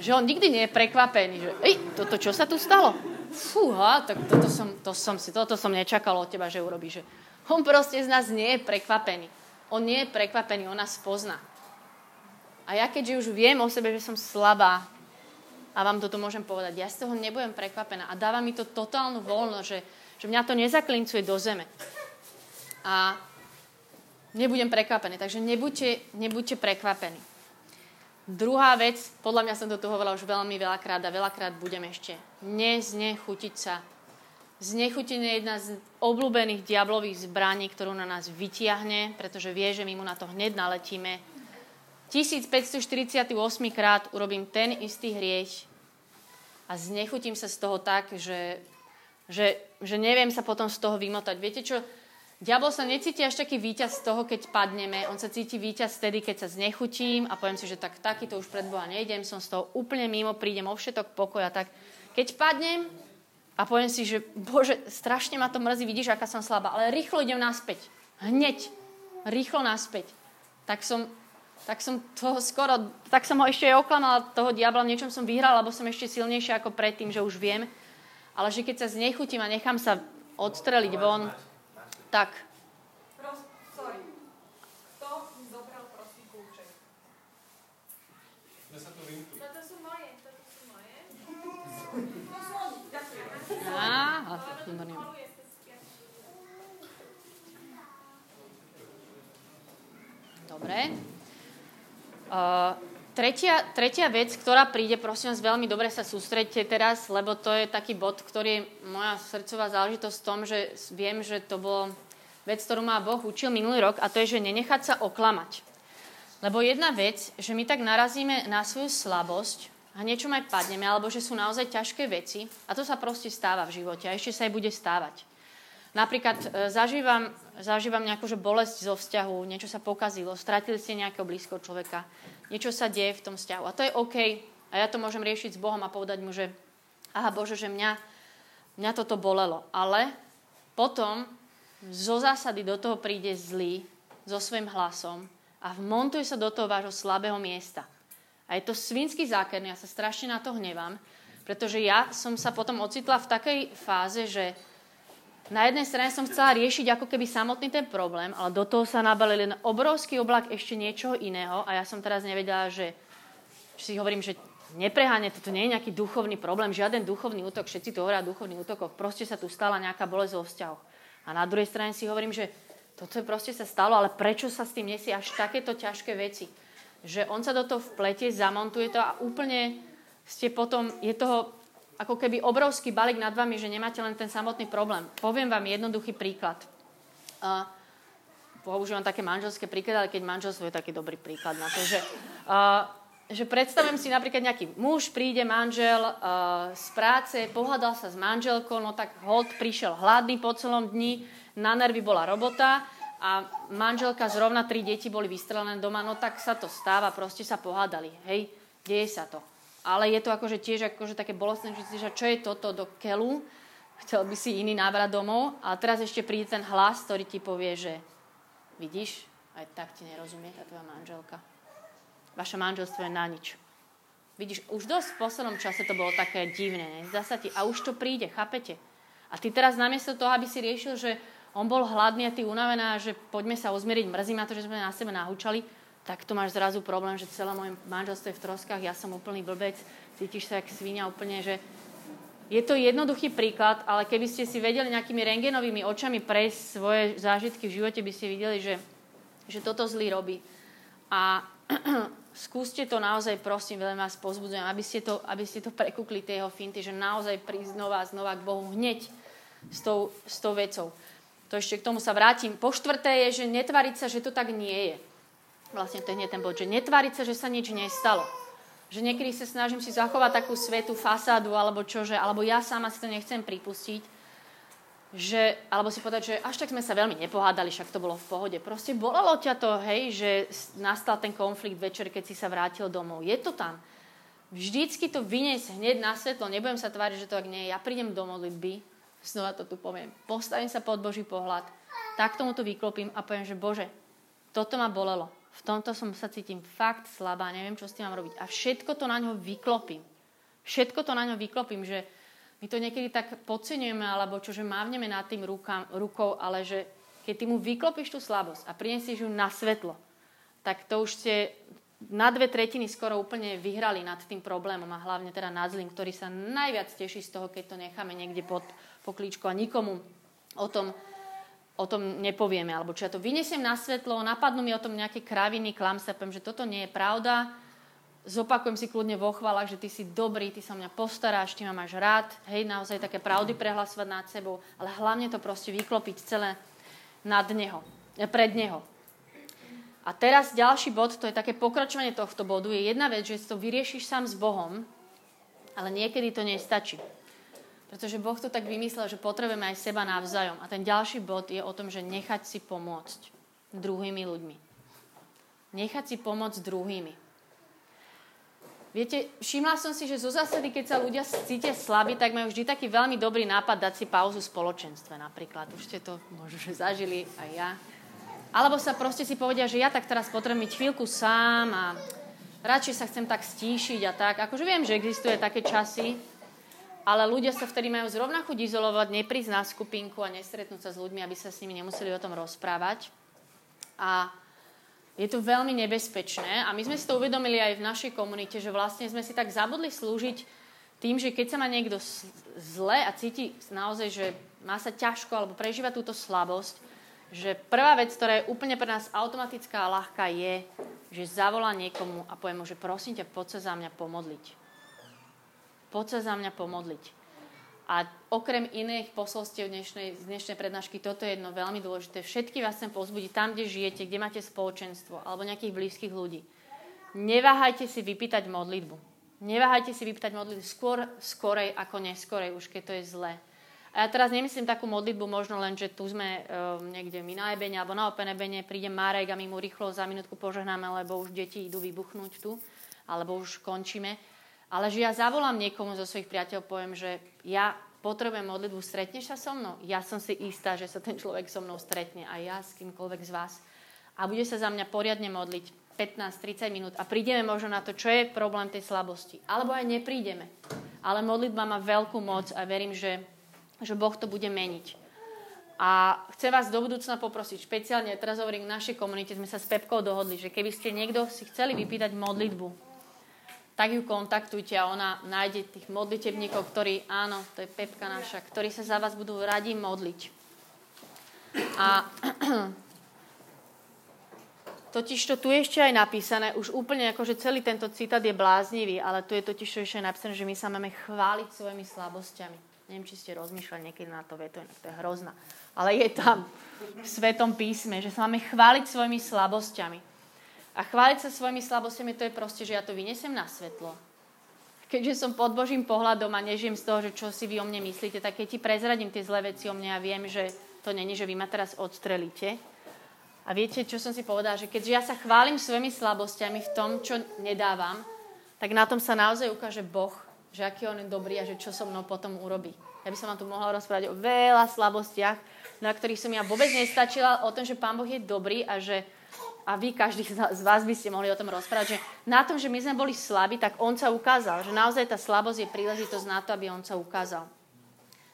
Speaker 1: že on nikdy nie je prekvapený, že ej, toto čo sa tu stalo? Fúha, tak toto som, to som si, toto som nečakal od teba, že urobí, že on proste z nás nie je prekvapený. On nie je prekvapený, on nás pozná. A ja keďže už viem o sebe, že som slabá a vám toto môžem povedať, ja z toho nebudem prekvapená a dáva mi to totálnu voľnosť, že že mňa to nezaklincuje do zeme. A nebudem prekvapený. Takže nebuďte, nebuďte prekvapení. Druhá vec, podľa mňa som to tu hovorila už veľmi veľakrát a veľakrát budem ešte. Neznechutiť sa. Znechutenie je jedna z obľúbených diablových zbraní, ktorú na nás vytiahne, pretože vie, že my mu na to hneď naletíme. 1548 krát urobím ten istý hriech a znechutím sa z toho tak, že že, že neviem sa potom z toho vymotať. Viete čo? Diabol sa necíti až taký víťaz z toho, keď padneme. On sa cíti víťaz vtedy, keď sa znechutím a poviem si, že tak takýto už pred Boha nejdem, som z toho úplne mimo, prídem o všetok pokoja. Tak keď padnem a poviem si, že bože, strašne ma to mrzí, vidíš, aká som slabá, ale rýchlo idem naspäť. Hneď. Rýchlo naspäť. Tak som, tak som toho skoro, tak som ho ešte aj oklamala, toho diabla, v niečom som vyhrala, lebo som ešte silnejšia ako predtým, že už viem, ale že keď sa znechutím a nechám sa odstreliť von, tak...
Speaker 2: Sorry. Kto mi zobral prosím kľúče? Toto sú moje, toto sú moje. Á,
Speaker 1: Dobre. Uh, Tretia, tretia vec, ktorá príde, prosím vás, veľmi dobre sa sústredte teraz, lebo to je taký bod, ktorý je moja srdcová záležitosť v tom, že viem, že to bolo vec, ktorú ma Boh učil minulý rok a to je, že nenechať sa oklamať. Lebo jedna vec, že my tak narazíme na svoju slabosť a niečom aj padneme, alebo že sú naozaj ťažké veci a to sa proste stáva v živote a ešte sa aj bude stávať. Napríklad e, zažívam, zažívam nejakú že bolesť zo vzťahu, niečo sa pokazilo, stratili ste nejakého blízkoho človeka niečo sa deje v tom vzťahu. A to je OK. A ja to môžem riešiť s Bohom a povedať mu, že aha Bože, že mňa, mňa toto bolelo. Ale potom zo zásady do toho príde zlý so svojím hlasom a vmontuje sa do toho vášho slabého miesta. A je to svinský zákerný, ja sa strašne na to hnevám, pretože ja som sa potom ocitla v takej fáze, že na jednej strane som chcela riešiť ako keby samotný ten problém, ale do toho sa nabalil len obrovský oblak ešte niečoho iného a ja som teraz nevedela, že, si hovorím, že nepreháňate, toto nie je nejaký duchovný problém, žiaden duchovný útok, všetci tu hovoria o duchovných útokoch, proste sa tu stala nejaká bolesť vo vzťahoch. A na druhej strane si hovorím, že toto proste sa stalo, ale prečo sa s tým nesie až takéto ťažké veci? že on sa do toho vplete, zamontuje to a úplne ste potom, je toho ako keby obrovský balík nad vami, že nemáte len ten samotný problém. Poviem vám jednoduchý príklad. Uh, používam také manželské príklady, ale keď manželstvo je taký dobrý príklad na to, že, uh, že predstavujem si napríklad nejaký muž, príde manžel uh, z práce, pohľadal sa s manželkou, no tak hold prišiel hladný po celom dni, na nervy bola robota a manželka zrovna tri deti boli vystrelené doma, no tak sa to stáva, proste sa pohádali, hej, deje sa to. Ale je to akože tiež akože také bolestné, že si čo je toto do kelu, chcel by si iný návrat domov? A teraz ešte príde ten hlas, ktorý ti povie, že vidíš, aj tak ti nerozumie tá tvoja manželka. Vaše manželstvo je na nič. Vidíš, už dosť v poslednom čase to bolo také divné, ne? Zdá sa ti, a už to príde, chápete? A ty teraz namiesto toho, aby si riešil, že on bol hladný a ty unavená, že poďme sa uzmeriť, mrzí ma to, že sme na sebe nahúčali, tak to máš zrazu problém, že celé moje manželstvo je v troskách, ja som úplný blbec, cítiš sa jak svinia úplne, že je to jednoduchý príklad, ale keby ste si vedeli nejakými rengenovými očami prejsť svoje zážitky v živote, by ste videli, že, že toto zlý robí. A skúste to naozaj, prosím, veľmi vás pozbudzujem, aby ste to, aby ste to prekúkli, tie jeho finty, že naozaj prísť znova znova k Bohu hneď s tou, s tou vecou. To ešte k tomu sa vrátim. Po štvrté je, že netvariť sa, že to tak nie je vlastne to je hneď ten bod, že netváriť sa, že sa nič nestalo. Že niekedy sa snažím si zachovať takú svetú fasádu, alebo čože, alebo ja sama si to nechcem pripustiť, že, alebo si povedať, že až tak sme sa veľmi nepohádali, však to bolo v pohode. Proste bolelo ťa to, hej, že nastal ten konflikt večer, keď si sa vrátil domov. Je to tam. Vždycky to vyniesť hneď na svetlo, nebudem sa tváriť, že to tak nie je. Ja prídem do modlitby, znova to tu poviem, postavím sa pod Boží pohľad, tak tomu to vyklopím a poviem, že Bože, toto ma bolelo v tomto som sa cítim fakt slabá, neviem, čo s tým mám robiť. A všetko to na ňo vyklopím. Všetko to na ňo vyklopím, že my to niekedy tak podceňujeme, alebo čo, že mávneme nad tým rukám, rukou, ale že keď ty mu vyklopíš tú slabosť a prinesieš ju na svetlo, tak to už ste na dve tretiny skoro úplne vyhrali nad tým problémom a hlavne teda nad zlým, ktorý sa najviac teší z toho, keď to necháme niekde pod poklíčku a nikomu o tom o tom nepovieme, alebo či ja to vyniesiem na svetlo, napadnú mi o tom nejaké kraviny, klam sa, poviem, že toto nie je pravda, zopakujem si kľudne vo chvalách, že ty si dobrý, ty sa mňa postaráš, ty ma máš rád, hej, naozaj také pravdy prehlasovať nad sebou, ale hlavne to proste vyklopiť celé nad neho, eh, pred neho. A teraz ďalší bod, to je také pokračovanie tohto bodu, je jedna vec, že si to vyriešiš sám s Bohom, ale niekedy to nestačí. Pretože Boh to tak vymyslel, že potrebujeme aj seba navzájom. A ten ďalší bod je o tom, že nechať si pomôcť druhými ľuďmi. Nechať si pomôcť druhými. Viete, všimla som si, že zo zásady, keď sa ľudia cítia slabí, tak majú vždy taký veľmi dobrý nápad dať si pauzu v spoločenstve napríklad. Už ste to možno, zažili aj ja. Alebo sa proste si povedia, že ja tak teraz potrebujem byť chvíľku sám a radšej sa chcem tak stíšiť a tak. Akože viem, že existuje také časy, ale ľudia sa vtedy majú zrovna chuť izolovať, neprísť na skupinku a nestretnúť sa s ľuďmi, aby sa s nimi nemuseli o tom rozprávať. A je to veľmi nebezpečné a my sme si to uvedomili aj v našej komunite, že vlastne sme si tak zabudli slúžiť tým, že keď sa má niekto zle a cíti naozaj, že má sa ťažko alebo prežíva túto slabosť, že prvá vec, ktorá je úplne pre nás automatická a ľahká je, že zavolá niekomu a povie mu, že prosím ťa, poď sa za mňa pomodliť poď sa za mňa pomodliť. A okrem iných posolstiev dnešnej, z dnešnej prednášky, toto je jedno veľmi dôležité. Všetky vás chcem pozbudiť tam, kde žijete, kde máte spoločenstvo alebo nejakých blízkych ľudí. Neváhajte si vypýtať modlitbu. Neváhajte si vypýtať modlitbu skôr, skorej ako neskorej, už keď to je zlé. A ja teraz nemyslím takú modlitbu možno len, že tu sme uh, niekde my na ebene alebo na open ebene, príde Marek a my mu rýchlo za minútku požehnáme, lebo už deti idú vybuchnúť tu, alebo už končíme ale že ja zavolám niekomu zo svojich priateľov, poviem, že ja potrebujem modlitbu, stretneš sa so mnou? Ja som si istá, že sa ten človek so mnou stretne a ja s kýmkoľvek z vás. A bude sa za mňa poriadne modliť 15-30 minút a prídeme možno na to, čo je problém tej slabosti. Alebo aj neprídeme. Ale modlitba má veľkú moc a verím, že, že Boh to bude meniť. A chcem vás do budúcna poprosiť, špeciálne teraz hovorím k našej komunite, sme sa s Pepkou dohodli, že keby ste niekto si chceli vypýtať modlitbu, tak ju kontaktujte a ona nájde tých modlitebníkov, ktorí, áno, to je Pepka naša, ktorí sa za vás budú radi modliť. A [CLEARS THROAT] totiž to tu je ešte aj napísané, už úplne ako, že celý tento citát je bláznivý, ale tu je totiž to ešte napísané, že my sa máme chváliť svojimi slabosťami. Neviem, či ste rozmýšľali niekedy na to vetu, to je hrozná. Ale je tam v Svetom písme, že sa máme chváliť svojimi slabosťami. A chváliť sa svojimi slabosťami, to je proste, že ja to vynesem na svetlo. Keďže som pod Božím pohľadom a nežijem z toho, že čo si vy o mne myslíte, tak keď ti prezradím tie zlé veci o mne a viem, že to není, že vy ma teraz odstrelíte. A viete, čo som si povedala? Že keďže ja sa chválim svojimi slabosťami v tom, čo nedávam, tak na tom sa naozaj ukáže Boh, že aký on je dobrý a že čo so mnou potom urobí. Ja by som vám tu mohla rozprávať o veľa slabostiach, na ktorých som ja vôbec nestačila, o tom, že Pán Boh je dobrý a že a vy, každý z vás by ste mohli o tom rozprávať, že na tom, že my sme boli slabí, tak on sa ukázal, že naozaj tá slabosť je príležitosť na to, aby on sa ukázal.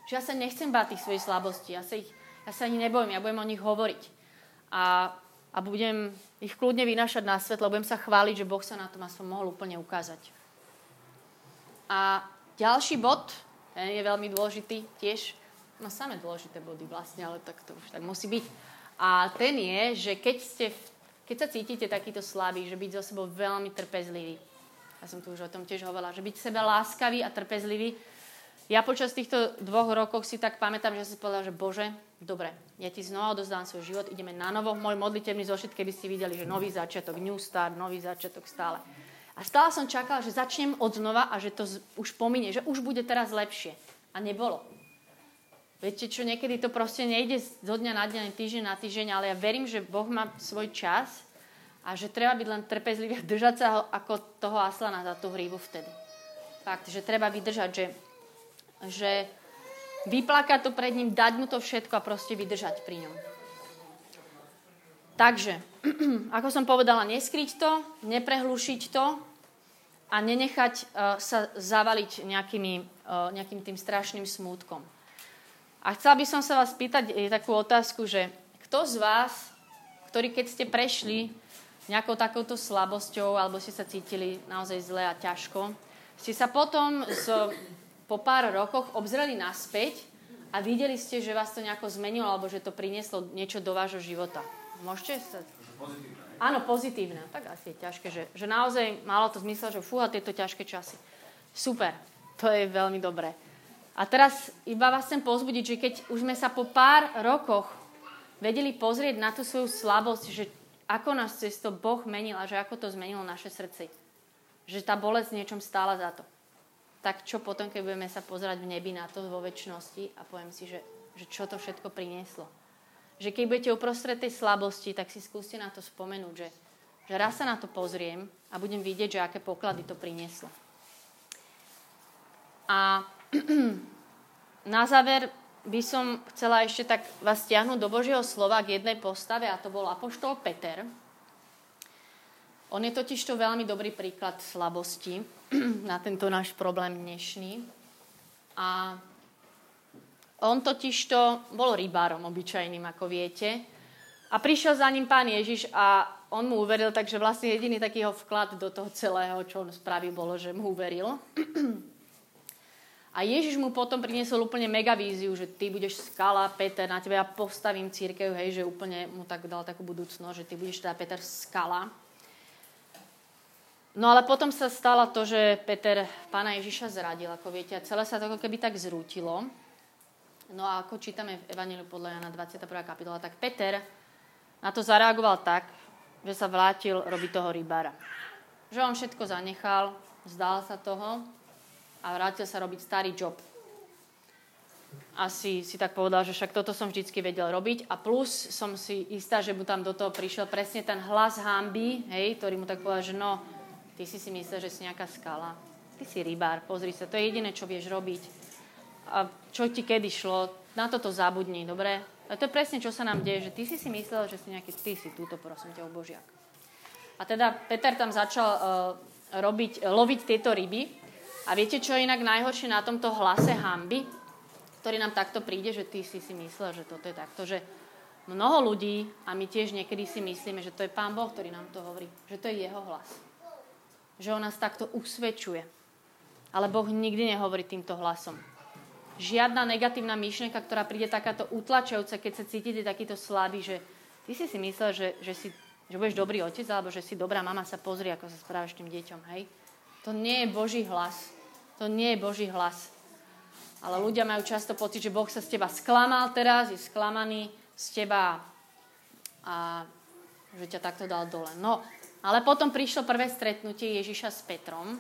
Speaker 1: Že ja sa nechcem báť tých svojich slabostí, ja sa, ich, ja sa ani nebojím, ja budem o nich hovoriť. A, a budem ich kľudne vynášať na svetlo, budem sa chváliť, že Boh sa na tom aspoň mohol úplne ukázať. A ďalší bod, ten je veľmi dôležitý tiež, no samé dôležité body vlastne, ale tak to už tak musí byť. A ten je, že keď ste v keď sa cítite takýto slabý, že byť so sebou veľmi trpezlivý. Ja som tu už o tom tiež hovorila, že byť sebe láskavý a trpezlivý. Ja počas týchto dvoch rokov si tak pamätám, že si povedala, že Bože, dobre, ja ti znova odozdám svoj život, ideme na novo. Môj modlitebný zošit, keby ste videli, že nový začiatok, new start, nový začiatok stále. A stále som čakala, že začnem od znova a že to už pominie, že už bude teraz lepšie. A nebolo. Viete čo, niekedy to proste nejde zo dňa na deň, týždeň na týždeň, ale ja verím, že Boh má svoj čas a že treba byť len trpezlivý a držať sa ako toho aslana za tú hrívu vtedy. Fakt, že treba vydržať, že, že vyplakať to pred ním, dať mu to všetko a proste vydržať pri ňom. Takže, [CLEARS THROAT] ako som povedala, neskryť to, neprehlušiť to a nenechať uh, sa zavaliť nejakými, uh, nejakým tým strašným smútkom. A chcela by som sa vás pýtať takú otázku, že kto z vás, ktorí keď ste prešli nejakou takouto slabosťou alebo ste sa cítili naozaj zle a ťažko, ste sa potom z, po pár rokoch obzreli naspäť a videli ste, že vás to nejako zmenilo alebo že to prinieslo niečo do vášho života. Môžete sa... Pozitívne. Áno, pozitívne. Tak asi je ťažké, že, že naozaj malo to zmysel, že fúha tieto ťažké časy. Super, to je veľmi dobré. A teraz iba vás chcem pozbudiť, že keď už sme sa po pár rokoch vedeli pozrieť na tú svoju slabosť, že ako nás cez to Boh menil a že ako to zmenilo naše srdce. Že tá bolesť niečom stála za to. Tak čo potom, keď budeme sa pozerať v nebi na to vo väčšnosti a poviem si, že, že čo to všetko prinieslo. Že keď budete uprostred tej slabosti, tak si skúste na to spomenúť, že, že raz sa na to pozriem a budem vidieť, že aké poklady to prinieslo. A na záver by som chcela ešte tak vás stiahnuť do Božieho slova k jednej postave a to bol Apoštol Peter. On je totiž to veľmi dobrý príklad slabosti [CLEARS THROAT] na tento náš problém dnešný. A on totiž to bol rybárom obyčajným, ako viete. A prišiel za ním pán Ježiš a on mu uveril, takže vlastne jediný taký jeho vklad do toho celého, čo on spravil, bolo, že mu uveril. [CLEARS THROAT] A Ježiš mu potom priniesol úplne mega víziu, že ty budeš skala, Peter, na teba ja postavím církev, hej, že úplne mu tak dal takú budúcnosť, že ty budeš teda Peter skala. No ale potom sa stalo to, že Peter pána Ježiša zradil, ako viete, a celé sa to ako keby tak zrútilo. No a ako čítame v Evangeliu podľa Jana 21. kapitola, tak Peter na to zareagoval tak, že sa vrátil robiť toho rybára. Že on všetko zanechal, zdal sa toho a vrátil sa robiť starý job. Asi si tak povedal, že však toto som vždycky vedel robiť a plus som si istá, že mu tam do toho prišiel presne ten hlas hamby, hej, ktorý mu tak povedal, že no, ty si si myslel, že si nejaká skala. Ty si rybár, pozri sa, to je jediné, čo vieš robiť. A čo ti kedy šlo, na toto zabudni, dobre? A to je presne, čo sa nám deje, že ty si si myslel, že si nejaký, ty si túto, prosím ťa, božiak. A teda Peter tam začal uh, robiť, loviť tieto ryby a viete, čo je inak najhoršie na tomto hlase hamby, ktorý nám takto príde, že ty si si myslel, že toto je takto, že mnoho ľudí, a my tiež niekedy si myslíme, že to je Pán Boh, ktorý nám to hovorí, že to je jeho hlas. Že on nás takto usvedčuje. Ale Boh nikdy nehovorí týmto hlasom. Žiadna negatívna myšlienka, ktorá príde takáto utlačujúca, keď sa cítite takýto slabý, že ty si si myslel, že, že, si, že budeš dobrý otec, alebo že si dobrá mama, sa pozri, ako sa správaš tým deťom, hej. To nie je Boží hlas. To nie je Boží hlas. Ale ľudia majú často pocit, že Boh sa z teba sklamal teraz, je sklamaný z teba a že ťa takto dal dole. No, ale potom prišlo prvé stretnutie Ježiša s Petrom.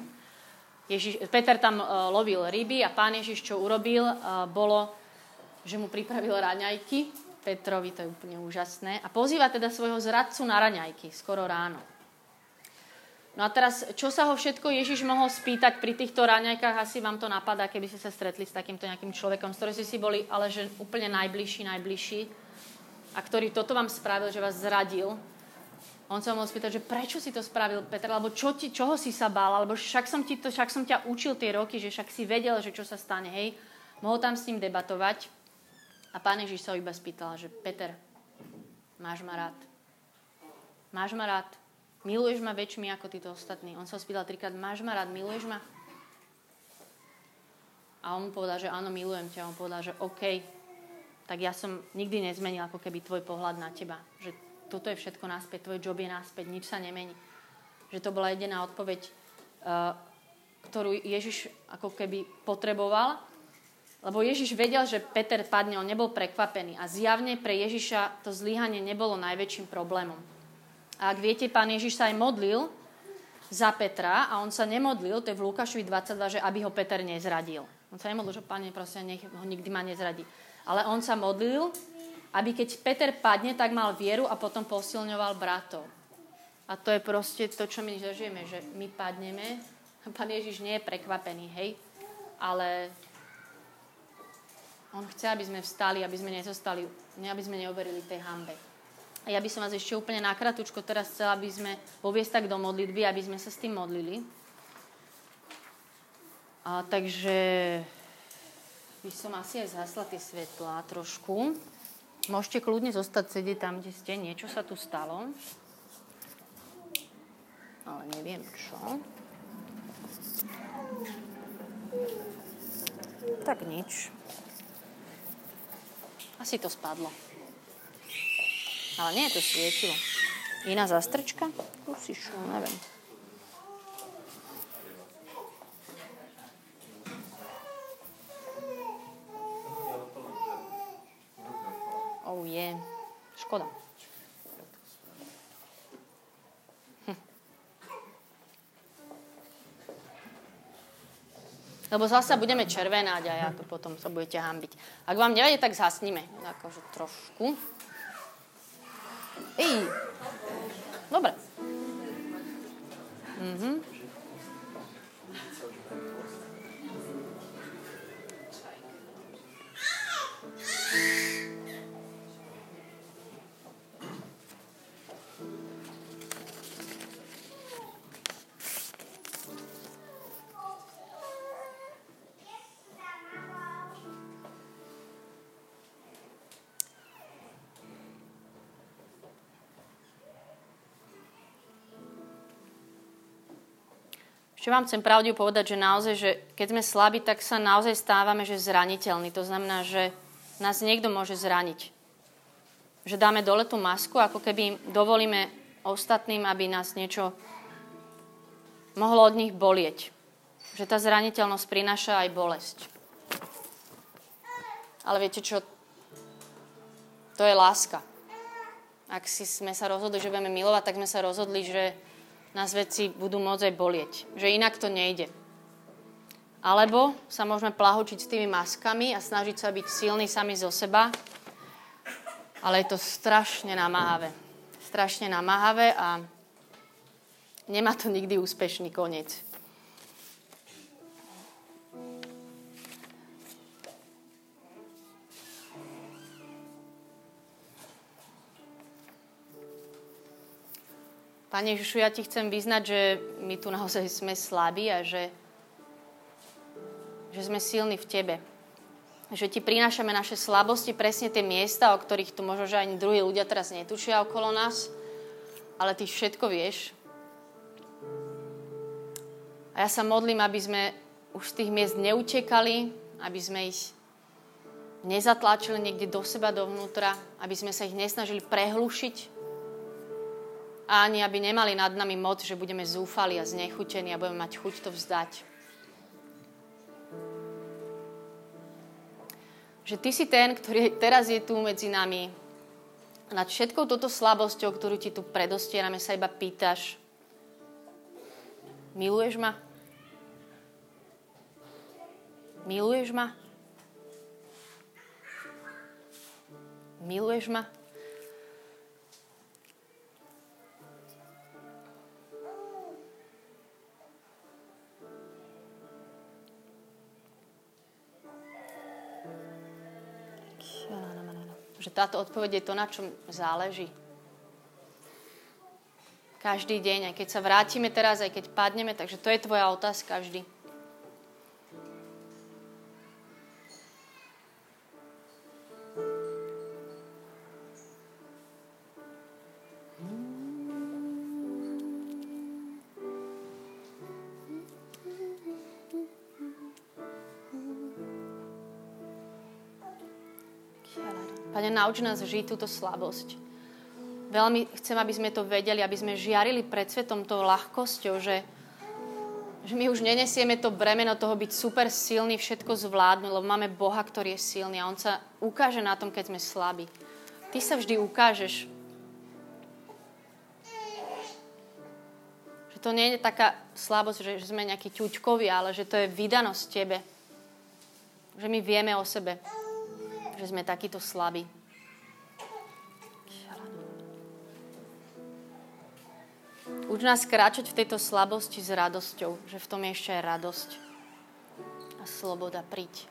Speaker 1: Ježiš, Peter tam uh, lovil ryby a pán Ježiš, čo urobil, uh, bolo, že mu pripravil raňajky Petrovi, to je úplne úžasné. A pozýva teda svojho zradcu na raňajky, skoro ráno. No a teraz, čo sa ho všetko Ježiš mohol spýtať pri týchto raňajkách, asi vám to napadá, keby ste sa stretli s takýmto nejakým človekom, s ktorým ste si boli, ale že úplne najbližší, najbližší a ktorý toto vám spravil, že vás zradil. On sa mohol spýtať, že prečo si to spravil, Petr, alebo čo ti, čoho si sa bál, alebo však som, ti to, však som ťa učil tie roky, že však si vedel, že čo sa stane, hej. Mohol tam s ním debatovať. A pán Ježiš sa ho iba spýtal, že Peter, máš ma rád? Máš ma rád? Miluješ ma väčšmi ako títo ostatní? On sa spýtal trikrát, máš ma rád, miluješ ma? A on mu povedal, že áno, milujem ťa. On povedal, že OK, tak ja som nikdy nezmenil ako keby tvoj pohľad na teba. Že toto je všetko náspäť, tvoj job je náspäť, nič sa nemení. Že to bola jediná odpoveď, uh, ktorú Ježiš ako keby potreboval lebo Ježiš vedel, že Peter padne, on nebol prekvapený. A zjavne pre Ježiša to zlyhanie nebolo najväčším problémom. A ak viete, pán Ježiš sa aj modlil za Petra a on sa nemodlil, to je v Lukášovi 22, že aby ho Peter nezradil. On sa nemodlil, že pane, prosím, nech ho nikdy ma nezradí. Ale on sa modlil, aby keď Peter padne, tak mal vieru a potom posilňoval bratov. A to je proste to, čo my zažijeme, že my padneme. Pán Ježiš nie je prekvapený, hej? Ale on chce, aby sme vstali, aby sme nezostali, aby sme neoverili tej hambe. Ja by som vás ešte úplne nakratučko teraz chcela, aby sme poviesť tak do modlitby, aby sme sa s tým modlili. A, takže by som asi aj zhasla tie svetlá trošku. Môžete kľudne zostať sedieť tam, kde ste. Niečo sa tu stalo. Ale neviem čo. Tak nič. Asi to spadlo. Ale nie, to svietilo. Iná zastrčka? Musíš, neviem. Oh, je. Škoda. lebo zase budeme červenať a ja to potom sa budete hambiť. Ak vám nevadí, tak zhasnime. Akože trošku. Ej. Čo vám chcem pravdivo povedať, že naozaj, že keď sme slabí, tak sa naozaj stávame, že zraniteľní. To znamená, že nás niekto môže zraniť. Že dáme dole tú masku, ako keby dovolíme ostatným, aby nás niečo mohlo od nich bolieť. Že tá zraniteľnosť prináša aj bolesť. Ale viete čo? To je láska. Ak si sme sa rozhodli, že budeme milovať, tak sme sa rozhodli, že nás veci budú môcť aj bolieť. Že inak to nejde. Alebo sa môžeme plahočiť s tými maskami a snažiť sa byť silní sami zo seba, ale je to strašne namáhavé. Strašne namáhavé a nemá to nikdy úspešný koniec. Pane Ježišu, ja ti chcem vyznať, že my tu naozaj sme slabí a že, že sme silní v Tebe. Že Ti prinášame naše slabosti, presne tie miesta, o ktorých tu možno, že ani druhí ľudia teraz netušia okolo nás, ale Ty všetko vieš. A ja sa modlím, aby sme už z tých miest neutekali, aby sme ich nezatlačili niekde do seba, dovnútra, aby sme sa ich nesnažili prehlušiť, a ani aby nemali nad nami moc, že budeme zúfali a znechutení a budeme mať chuť to vzdať. Že ty si ten, ktorý teraz je tu medzi nami. Nad všetkou touto slabosťou, ktorú ti tu predostierame, sa iba pýtaš. Miluješ ma? Miluješ ma? Miluješ ma? Táto odpoveď je to, na čom záleží. Každý deň, aj keď sa vrátime teraz, aj keď padneme, takže to je tvoja otázka vždy. Pane, nauč nás žiť túto slabosť. Veľmi chcem, aby sme to vedeli, aby sme žiarili pred svetom tou ľahkosťou, že, že my už nenesieme to bremeno toho byť super silný, všetko zvládnuť, lebo máme Boha, ktorý je silný a On sa ukáže na tom, keď sme slabí. Ty sa vždy ukážeš. Že to nie je taká slabosť, že, že sme nejakí ťuťkoví, ale že to je vydanosť Tebe. Že my vieme o sebe že sme takíto slabí. Uč nás kráčať v tejto slabosti s radosťou, že v tom je ešte radosť a sloboda. Príď.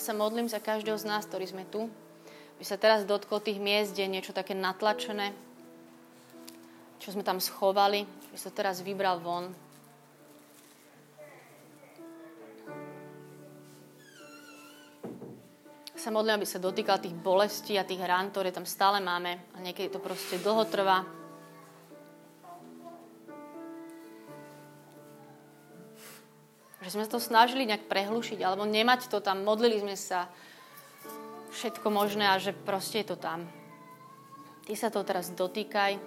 Speaker 1: Ja sa modlím za každého z nás, ktorí sme tu, by sa teraz dotklo tých miest, kde je niečo také natlačené, čo sme tam schovali, by sa teraz vybral von. Sa modlím, aby sa dotýkal tých bolestí a tých rán, ktoré tam stále máme a niekedy to proste dlho trvá. Že sme to snažili nejak prehlušiť, alebo nemať to tam, modlili sme sa všetko možné a že proste je to tam. Ty sa to teraz dotýkaj.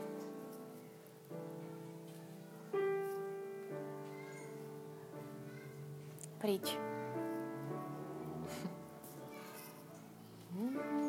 Speaker 1: Príď. ti [LAUGHS]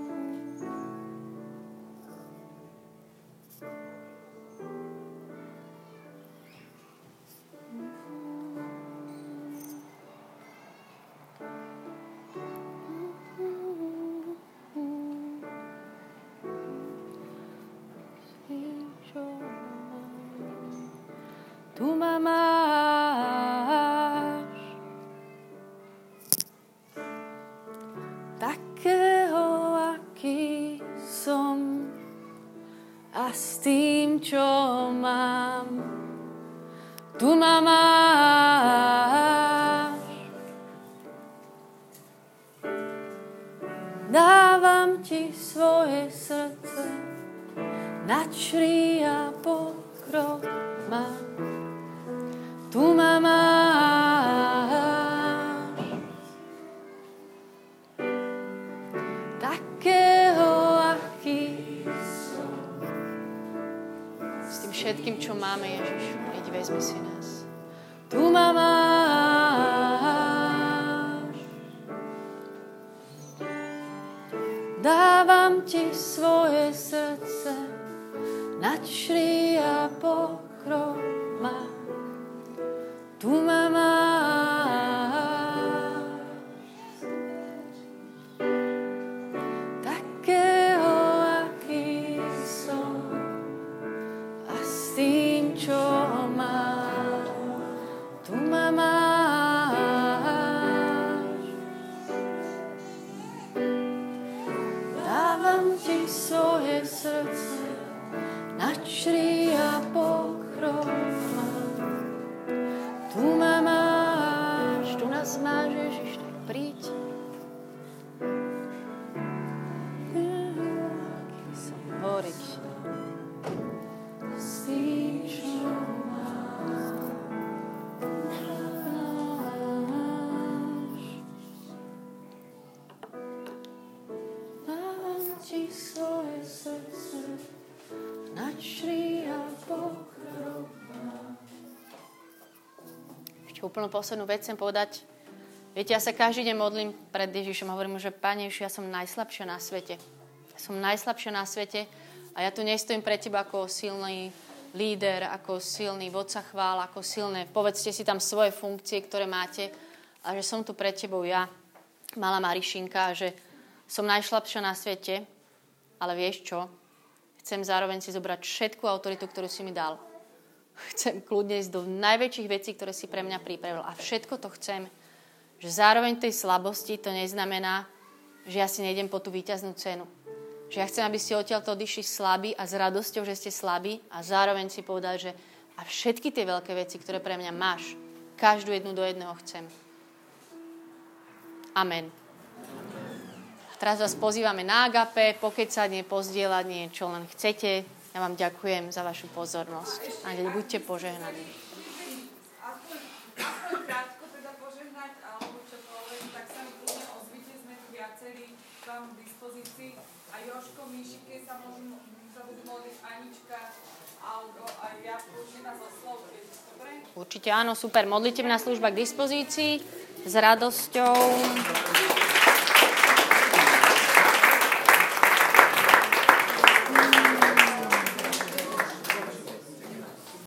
Speaker 1: všetkým, čo máme, Ježiš. Iď, vezmi si nás. Tu ma máš. Dávam ti svoje srdce. Ešte úplnú poslednú vec chcem povedať. Viete, ja sa každý deň modlím pred Ježišom a hovorím mu, že Pane Ježiš, ja som najslabšia na svete. Ja som najslabšia na svete a ja tu nestojím pre Teba ako silný líder, ako silný vodca chvál, ako silné. Povedzte si tam svoje funkcie, ktoré máte a že som tu pred Tebou ja, malá Marišinka, a že som najslabšia na svete, ale vieš čo? Chcem zároveň si zobrať všetku autoritu, ktorú si mi dal. Chcem kľudne ísť do najväčších vecí, ktoré si pre mňa pripravil. A všetko to chcem. Že zároveň tej slabosti to neznamená, že ja si nejdem po tú výťaznú cenu. Že ja chcem, aby ste odtiaľto odišli slabí a s radosťou, že ste slabí a zároveň si povedať, že a všetky tie veľké veci, ktoré pre mňa máš, každú jednu do jedného chcem. Amen. Teraz vás pozývame na agape, pokecanie, pozdieľanie, čo len chcete. Ja vám ďakujem za vašu pozornosť. A buďte požehnaní. Určite áno, super. Modlitebná služba k dispozícii s radosťou.